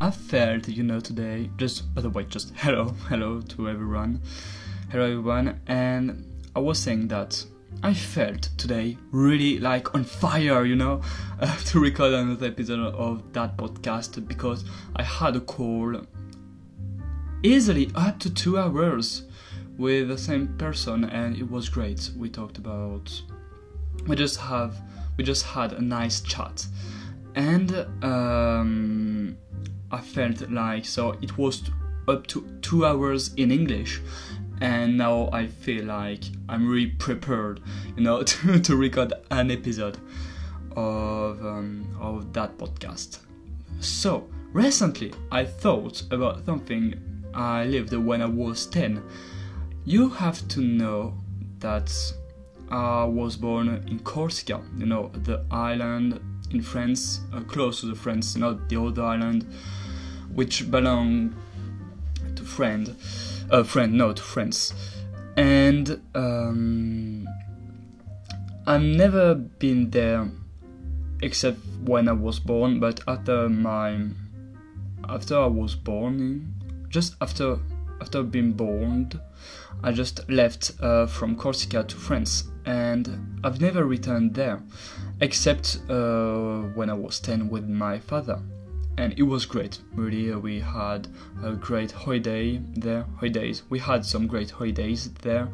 I felt, you know, today, just, by the way, just hello, hello to everyone, hello everyone, and I was saying that I felt today really like on fire, you know, uh, to record another episode of that podcast because I had a call easily up to two hours with the same person and it was great. We talked about, we just have, we just had a nice chat. And um, I felt like so it was up to two hours in English and now I feel like I'm really prepared, you know, to, to record an episode of um, of that podcast. So recently, I thought about something I lived when I was ten. You have to know that I was born in Corsica, you know, the island in France, uh, close to the France, not the other island, which belong to France a friend, no, to friends. And um, I've never been there except when I was born, but after my after I was born, just after after being born, I just left uh, from Corsica to France, and I've never returned there, except uh, when I was ten with my father and it was great. Really, uh, we had a great holiday there. Holidays. We had some great holidays there,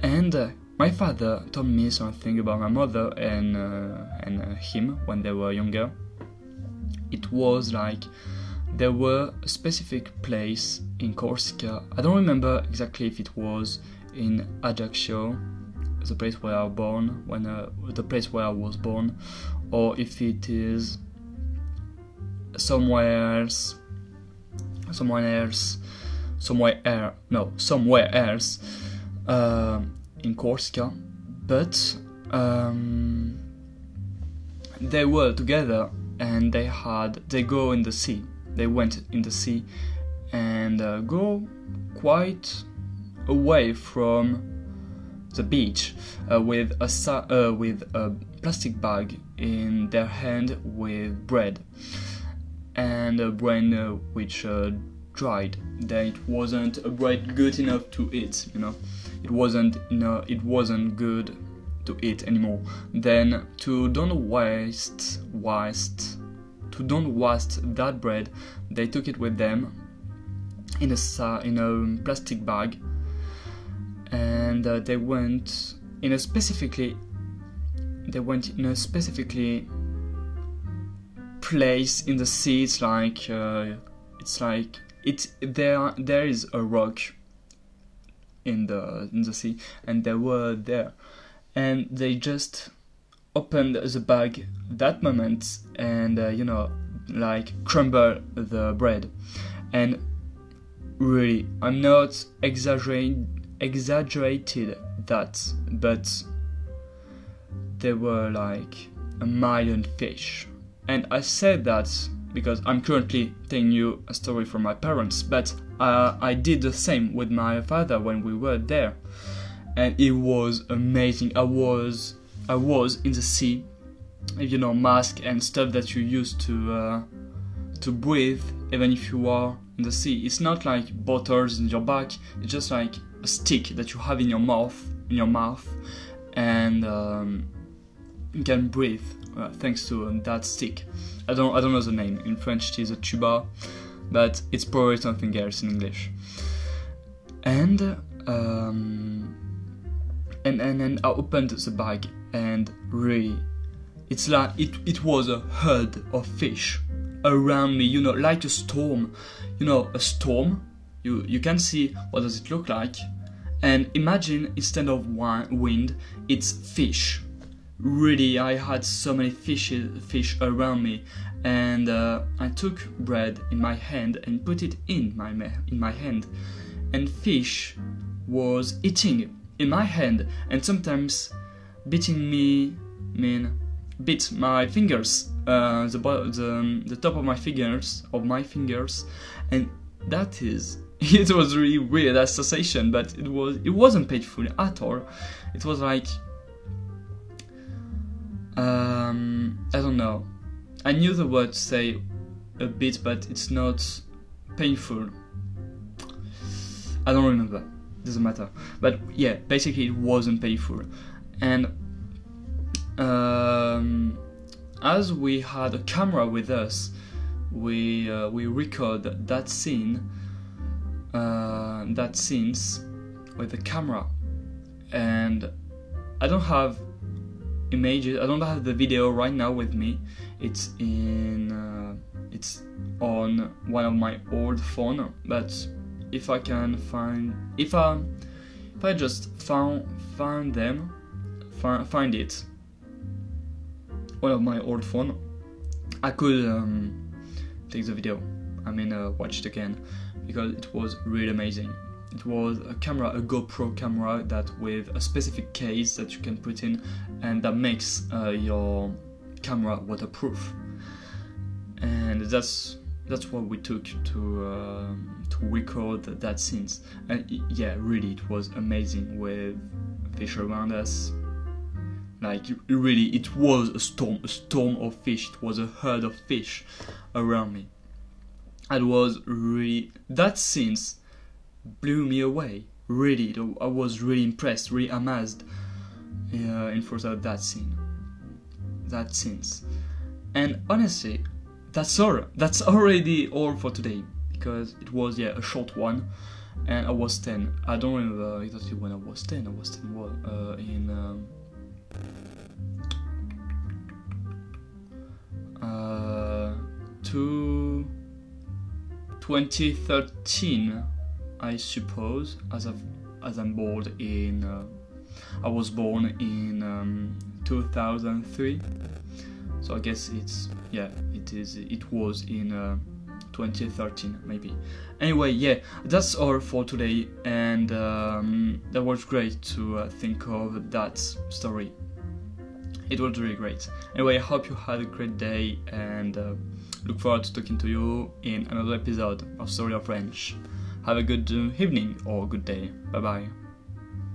and uh, my father told me something about my mother and uh, and uh, him when they were younger. It was like there were a specific place in Corsica. I don't remember exactly if it was in Ajaccio, the place where I was born, when uh, the place where I was born, or if it is somewhere else, someone else, somewhere else, no, somewhere else uh, in Corsica, but um, they were together and they had they go in the sea. They went in the sea and uh, go quite away from the beach uh, with a uh, with a plastic bag in their hand with bread and a brain uh, which uh, dried. That it wasn't a bread good enough to eat. You know, it wasn't. Know, it wasn't good to eat anymore. Then to don't waste, waste, to don't waste that bread, they took it with them in a in a plastic bag, and uh, they went in a specifically. They went in a specifically place in the sea. It's like uh, it's like it there. There is a rock in the in the sea, and they were there, and they just opened the bag that moment, and uh, you know, like crumble the bread, and really, I'm not exaggerating exaggerated that, but they were like a million fish and I said that because I'm currently telling you a story from my parents, but uh, I did the same with my father when we were there, and it was amazing. I was I was in the sea, you know, mask and stuff that you use to uh, to breathe, even if you are in the sea. It's not like bottles in your back. It's just like stick that you have in your mouth, in your mouth, and um, you can breathe uh, thanks to um, that stick. I don't I don't know the name. In French it is a tuba, but it's probably something else in English. And um, and and then I opened the bag and really, it's like it it was a herd of fish around me. You know, like a storm. You know, a storm. You you can see what does it look like, and imagine instead of wind, it's fish. Really I had so many fish fish around me. And uh, I took bread in my hand and put it in my in my hand. And fish was eating in my hand and sometimes beating me mean bit my fingers uh, the, the the top of my fingers of my fingers. And that is it was really weird association but it was it wasn't painful at all it was like um, I don't know. I knew the word to say a bit, but it's not painful. I don't remember. Doesn't matter. But yeah, basically it wasn't painful, and um, as we had a camera with us, we uh, we record that scene, uh, that scenes with the camera, and I don't have images. I don't have the video right now with me. It's in uh, it's on one of my old phone, but if I can find if I if I just found find them find, find it one of my old phone I could um, take the video I mean uh, watch it again because it was really amazing. It was a camera a GoPro camera that with a specific case that you can put in and that makes uh, your camera waterproof. And that's that's what we took to uh, to record that scenes. And yeah really it was amazing with fish around us like really it was a storm a storm of fish. It was a herd of fish around me it was really that scenes blew me away really i was really impressed really amazed uh, in front of that scene that scenes and honestly that's all. That's already all for today because it was yeah a short one, and I was ten. I don't remember exactly when I was ten. I was ten what uh, in um, uh, to 2013, I suppose. As I've as I'm born in, uh, I was born in um, 2003 so I guess it's yeah it is it was in uh, 2013 maybe anyway yeah that's all for today and um, that was great to uh, think of that story it was really great. Anyway I hope you had a great day and uh, look forward to talking to you in another episode of Story of French have a good uh, evening or good day. Bye bye